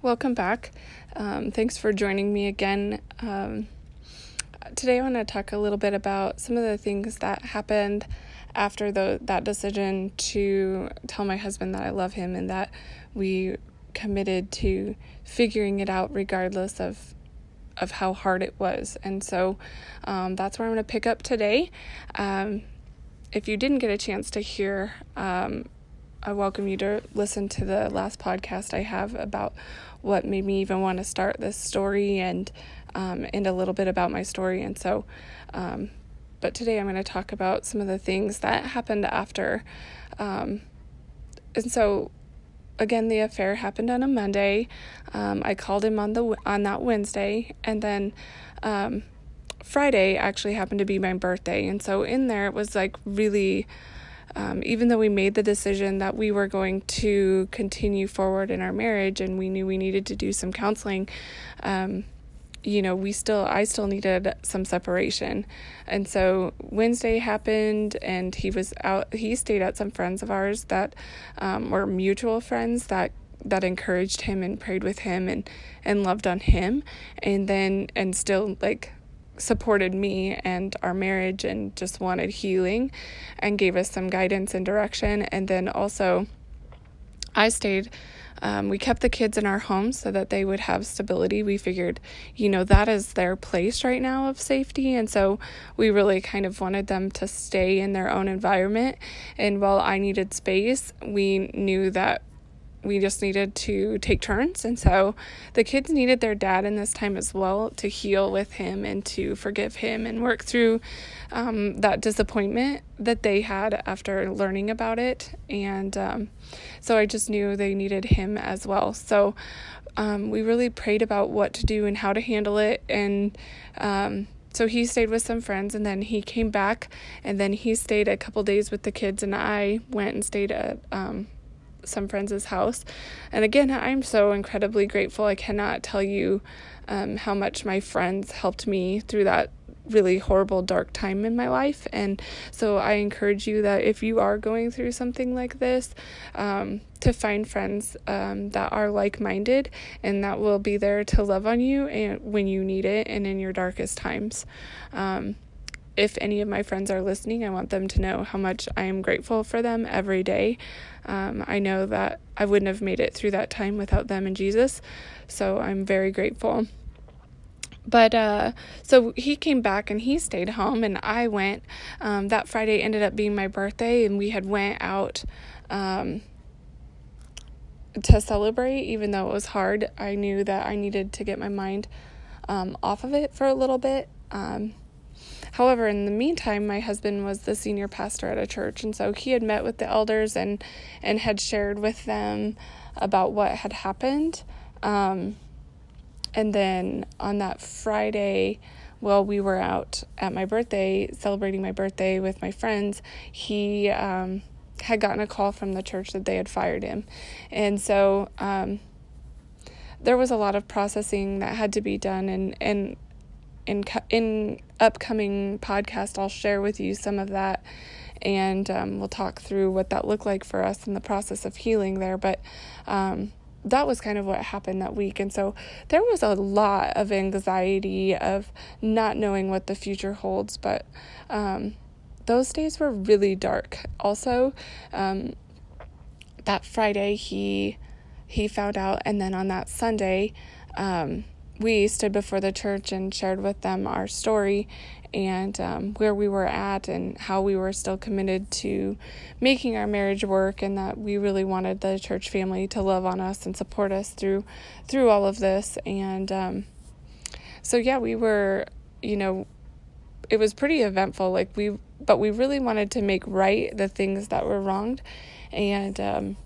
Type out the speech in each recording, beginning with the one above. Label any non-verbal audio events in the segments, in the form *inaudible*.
welcome back. Um, thanks for joining me again. Um, today, I want to talk a little bit about some of the things that happened after the, that decision to tell my husband that I love him and that we committed to figuring it out regardless of of how hard it was. And so um, that's where I'm going to pick up today. Um, if you didn't get a chance to hear, um, I welcome you to listen to the last podcast I have about what made me even want to start this story and um, and a little bit about my story. And so, um, but today I'm going to talk about some of the things that happened after. Um, and so, again, the affair happened on a Monday. Um, I called him on the on that Wednesday, and then. Um, Friday actually happened to be my birthday, and so in there it was like really um, even though we made the decision that we were going to continue forward in our marriage and we knew we needed to do some counseling, um, you know, we still, I still needed some separation. And so Wednesday happened and he was out, he stayed at some friends of ours that um, were mutual friends that that encouraged him and prayed with him and and loved on him and then and still like supported me and our marriage and just wanted healing and gave us some guidance and direction. And then also, I stayed. Um, we kept the kids in our home so that they would have stability. We figured, you know, that is their place right now of safety. And so we really kind of wanted them to stay in their own environment. And while I needed space, we knew that we just needed to take turns. And so the kids needed their dad in this time as well to heal with him and to forgive him and work through um, that disappointment that they had after learning about it. And um, so I just knew they needed him as well. So um, we really prayed about what to do and how to handle it. And um, so he stayed with some friends and then he came back and then he stayed a couple days with the kids and I went and stayed at um, some friends' house. And again, I'm so incredibly grateful. I cannot tell you um, how much my friends helped me through that really horrible, dark time in my life. And so I encourage you that if you are going through something like this, um, to find friends um, that are like minded and that will be there to love on you and when you need it and in your darkest times. Um, if any of my friends are listening, I want them to know how much I am grateful for them every day. Um, I know that I wouldn't have made it through that time without them and Jesus, so I'm very grateful. But uh, so he came back and he stayed home, and I went. Um, that Friday ended up being my birthday, and we had went out um, to celebrate. Even though it was hard, I knew that I needed to get my mind um, off of it for a little bit. However, in the meantime, my husband was the senior pastor at a church, and so he had met with the elders and and had shared with them about what had happened. Um, and then on that Friday, while we were out at my birthday, celebrating my birthday with my friends, he um, had gotten a call from the church that they had fired him. And so um, there was a lot of processing that had to be done. And, and in in upcoming podcast, I'll share with you some of that, and um, we'll talk through what that looked like for us in the process of healing there. But um, that was kind of what happened that week, and so there was a lot of anxiety of not knowing what the future holds. But um, those days were really dark. Also, um, that Friday he he found out, and then on that Sunday. We stood before the church and shared with them our story and um, where we were at and how we were still committed to making our marriage work and that we really wanted the church family to love on us and support us through through all of this. And um, so yeah we were you know it was pretty eventful. Like we but we really wanted to make right the things that were wronged. And um,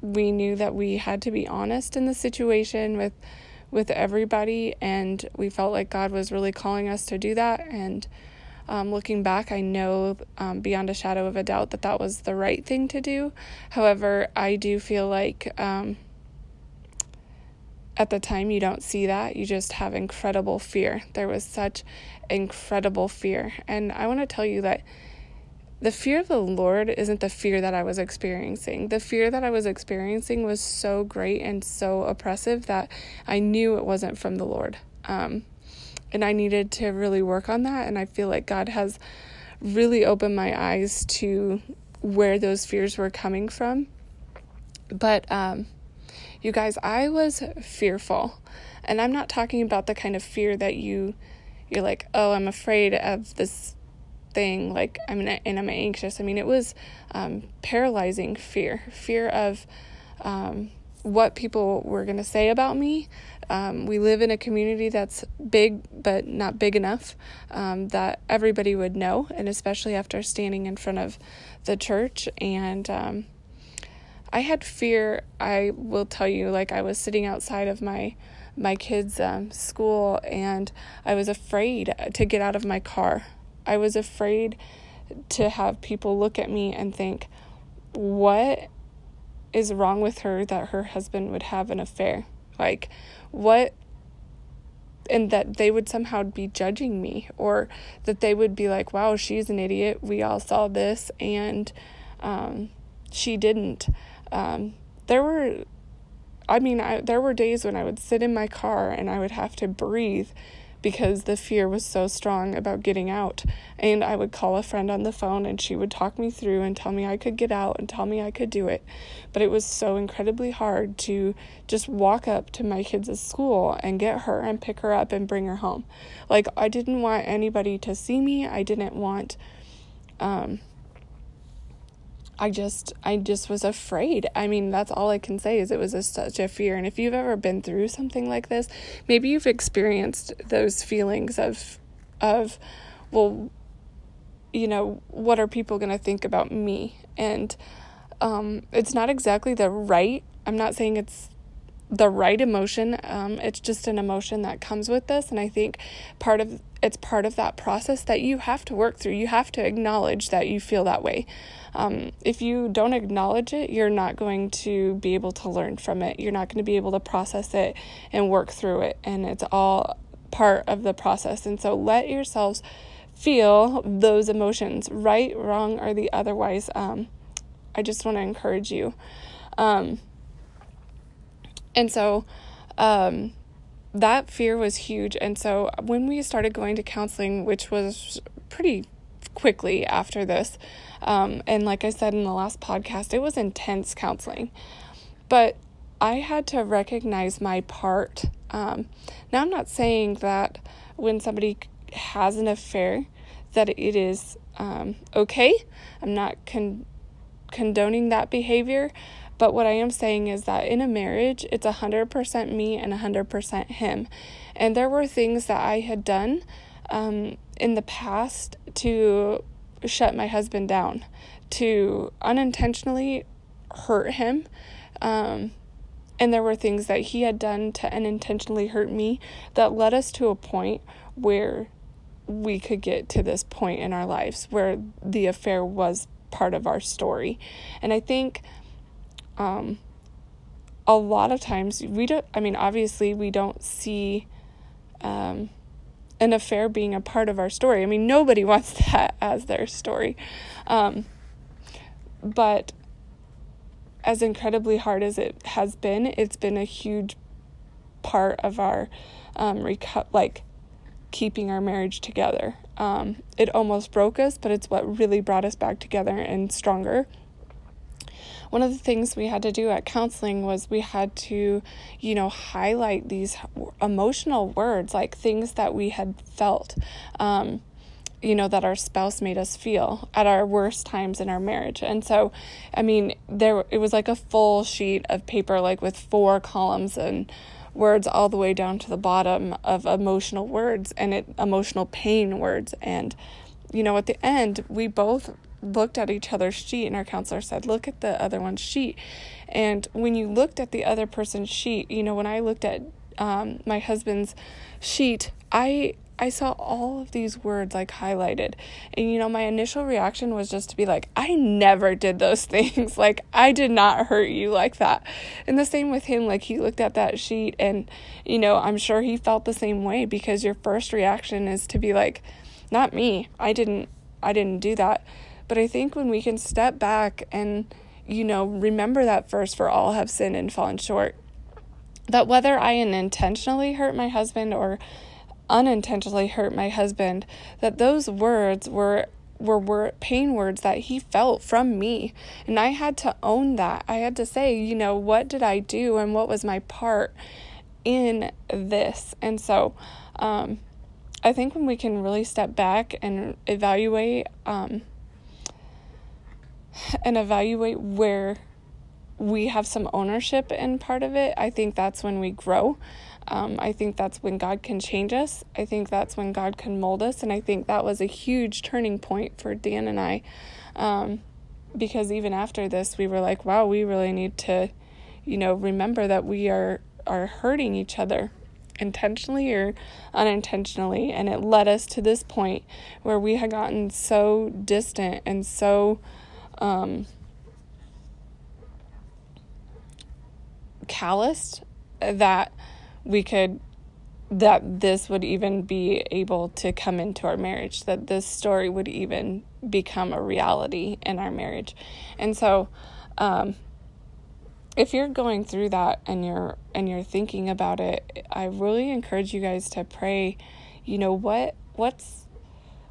we knew that we had to be honest in the situation with with everybody, and we felt like God was really calling us to do that. And um, looking back, I know um, beyond a shadow of a doubt that that was the right thing to do. However, I do feel like um, at the time you don't see that. You just have incredible fear. There was such incredible fear. And I want to tell you that the fear of the Lord isn't the fear that I was experiencing. The fear that I was experiencing was so great and so oppressive that I knew it wasn't from the Lord. Um, and I needed to really work on that. And I feel like God has really opened my eyes to where those fears were coming from. But, um, you guys, I was fearful. And I'm not talking about the kind of fear that you you're like, "Oh, I'm afraid of this thing like I'm and I'm anxious." I mean, it was um, paralyzing fear, fear of um, what people were going to say about me. Um, we live in a community that's big, but not big enough um, that everybody would know, and especially after standing in front of the church. And um, I had fear. I will tell you, like I was sitting outside of my my kids' um, school, and I was afraid to get out of my car. I was afraid to have people look at me and think, "What is wrong with her that her husband would have an affair? Like, what?" And that they would somehow be judging me, or that they would be like, "Wow, she's an idiot. We all saw this, and um, she didn't." Um, there were, I mean, I, there were days when I would sit in my car and I would have to breathe because the fear was so strong about getting out. And I would call a friend on the phone and she would talk me through and tell me I could get out and tell me I could do it. But it was so incredibly hard to just walk up to my kids' school and get her and pick her up and bring her home. Like, I didn't want anybody to see me. I didn't want, um, I just I just was afraid. I mean, that's all I can say is it was a, such a fear. And if you've ever been through something like this, maybe you've experienced those feelings of of well, you know, what are people going to think about me? And um, it's not exactly the right. I'm not saying it's the right emotion. Um, it's just an emotion that comes with this, and I think part of it's part of that process that you have to work through. You have to acknowledge that you feel that way. Um, if you don't acknowledge it, you're not going to be able to learn from it. You're not going to be able to process it and work through it, and it's all part of the process. And so, let yourselves feel those emotions, right, wrong, or the otherwise. Um, I just want to encourage you. Um, and so um, that fear was huge. And so when we started going to counseling, which was pretty quickly after this, um, and like I said in the last podcast, it was intense counseling. But I had to recognize my part. Um, now, I'm not saying that when somebody has an affair, that it is um, okay. I'm not con- condoning that behavior, but what I am saying is that in a marriage, it's 100% me and 100% him. And there were things that I had done um, in the past to shut my husband down, to unintentionally hurt him. Um, and there were things that he had done to unintentionally hurt me that led us to a point where we could get to this point in our lives where the affair was part of our story. And I think um, a lot of times we don't, I mean, obviously, we don't see um, an affair being a part of our story. I mean, nobody *laughs* wants that as their story. Um, but as incredibly hard as it has been, it's been a huge part of our um, reco- like keeping our marriage together. Um, it almost broke us, but it's what really brought us back together and stronger one of the things we had to do at counseling was we had to, you know, highlight these emotional words, like things that we had felt. Um, you know that our spouse made us feel at our worst times in our marriage and so i mean there it was like a full sheet of paper like with four columns and words all the way down to the bottom of emotional words and it emotional pain words and you know at the end we both looked at each other's sheet and our counselor said look at the other one's sheet. And when you looked at the other person's sheet you know when i looked at um, my husband's sheet i i saw all of these words like highlighted. And you know my initial reaction was just to be like i never did those *laughs* things. Like i did not hurt you like that. And the same with him. Like he looked at that sheet and you know i'm sure he felt the same way because your first reaction is to be like not me. I didn't i didn't do that But I think when we can step back and, you know, remember that verse for all have sinned and fallen short, that whether I intentionally hurt my husband or unintentionally hurt my husband, that those words were were, were pain words that he felt from me. And I had to own that. I had to say, you know, what did I do and what was my part in this? And so um, I think when we can really step back and evaluate um, and evaluate where we have some ownership in part of it, I think that's when we grow. Um, I think that's when God can change us. I think that's when God can mold us. And I think that was a huge turning point for Dan and I. Um, because even after this, we were like, wow, we really need to, you know, remember that we are, are hurting each other intentionally or unintentionally. And it led us to this point where we had gotten so distant and so um, calloused that we could that this would even be able to come into our marriage that this story would even become a reality in our marriage. And so um, if you're going through that and you're and you're thinking about it i really encourage you guys to pray you know what what's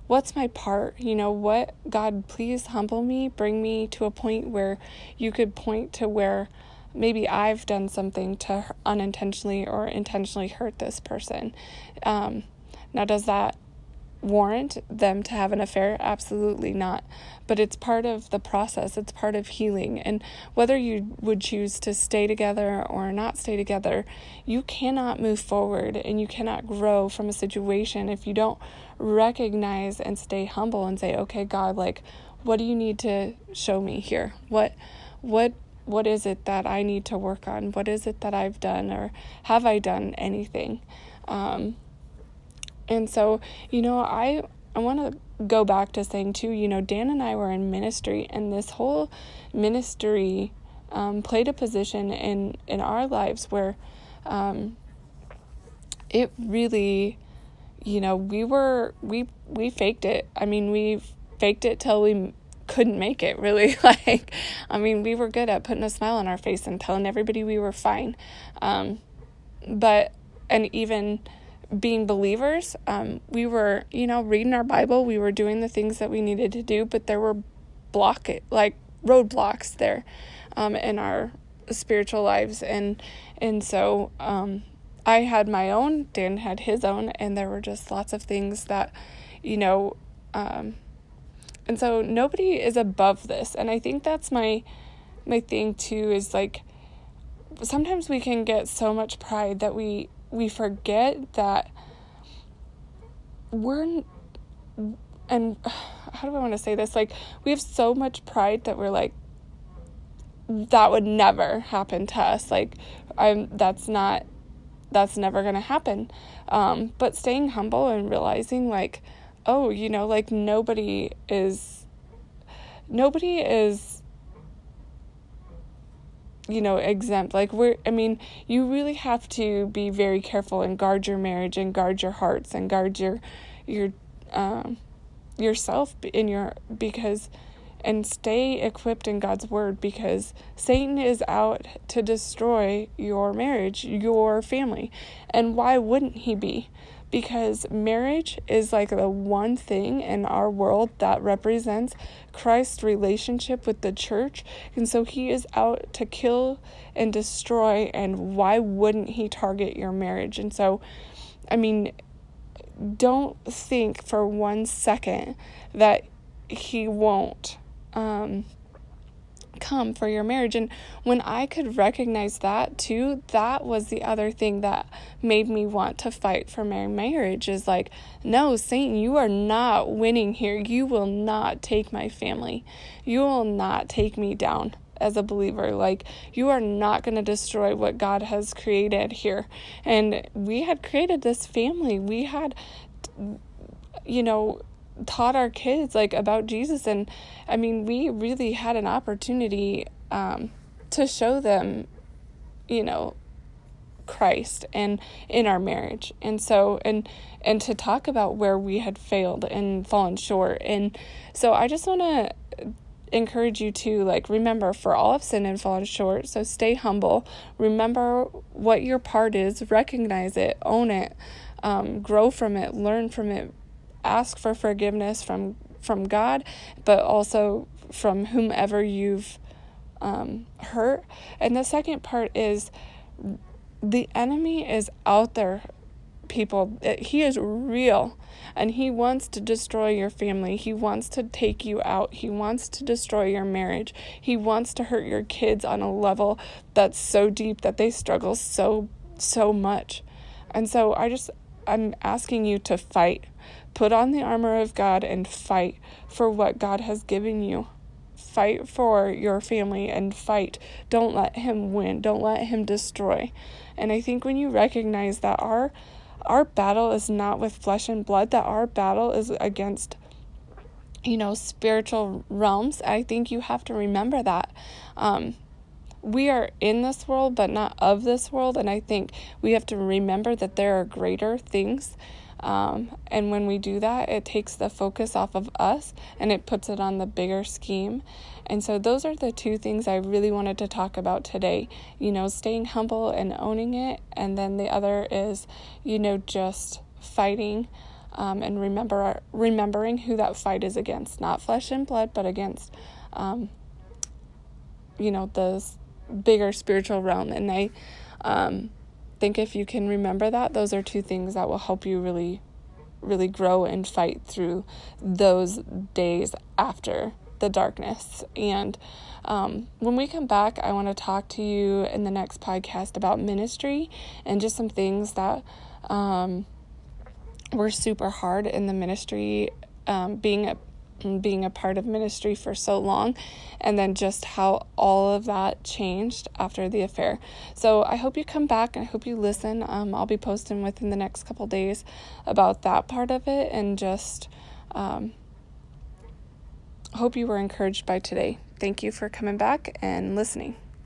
what's my part you know what god please humble me bring me to a point where you could point to where maybe I've done something to unintentionally or intentionally hurt this person. Um, now, does that warrant them to have an affair? Absolutely not. But it's part of the process, it's part of healing. And whether you would choose to stay together or not stay together, you cannot move forward and you cannot grow from a situation if you don't recognize and stay humble and say, okay, God, like, what do you need to show me here? What, what what is it that I need to work on? What is it that I've done, or have I done anything? Um, and so, you know, I I want to go back to saying too, you know, Dan and I were in ministry, and this whole ministry um, played a position in in our lives where um, it really, you know, we were we we faked it. I mean, we faked it till we couldn't make it really *laughs* like i mean we were good at putting a smile on our face and telling everybody we were fine um, but and even being believers um, we were you know reading our bible we were doing the things that we needed to do but there were block like roadblocks there um, in our spiritual lives and and so um, i had my own dan had his own and there were just lots of things that you know um, and so nobody is above this. And I think that's my my thing too is like sometimes we can get so much pride that we we forget that we're and *sighs* how do I want to say this? Like we have so much pride that we're like that would never happen to us. Like I'm that's not that's never to happen. Um, but staying humble and realizing like oh, you know, like nobody is nobody is you know exempt like we're i mean you really have to be very careful and guard your marriage and guard your hearts and guard your your um yourself in your because and stay equipped in God's word because Satan is out to destroy your marriage, your family. And why wouldn't he be? Because marriage is like the one thing in our world that represents Christ's relationship with the church. And so he is out to kill and destroy. And why wouldn't he target your marriage? And so, I mean, don't think for one second that he won't. Um, come for your marriage. And when I could recognize that too, that was the other thing that made me want to fight for my marriage is like, no, Satan, you are not winning here. You will not take my family. You will not take me down as a believer. Like, you are not going to destroy what God has created here. And we had created this family. We had, you know, taught our kids like about Jesus and I mean we really had an opportunity um, to show them you know Christ and in our marriage. And so and and to talk about where we had failed and fallen short. And so I just want to encourage you to like remember for all of sin and fallen short. So stay humble. Remember what your part is, recognize it, own it, um, grow from it, learn from it, ask for forgiveness from from God, but also from whomever you've um, hurt. And the second part is the enemy is out there, people. He is real and he wants to destroy your family. He wants to take you out. He wants to destroy your marriage. He wants to hurt your kids on a level that's so deep that they struggle so, so much. And so I just, I'm asking you to fight. Put on the armor of God and fight for what God has given you fight for your family and fight. Don't let him win. Don't let him destroy. And I think when you recognize that our our battle is not with flesh and blood, that our battle is against you know spiritual realms. I think you have to remember that. Um, we are in this world, but not of this world. And I think we have to remember that there are greater things um, and when we do that, it takes the focus off of us and it puts it on the bigger scheme. And so, those are the two things I really wanted to talk about today. You know, staying humble and owning it. And then the other is, you know, just fighting um, and remember remembering who that fight is against. Not flesh and blood, but against, um, you know, the bigger spiritual realm. And I, um, think if you can remember that, those are two things that will help you really, really grow and fight through those days after the darkness. And um, when we come back, I want to talk to you in the next podcast about ministry and just some things that um, were super hard in the ministry. Um, being a being a part of ministry for so long, and then just how all of that changed after the affair. So I hope you come back and I hope you listen. Um, I'll be posting within the next couple days about that part of it, and just um, hope you were encouraged by today. Thank you for coming back and listening.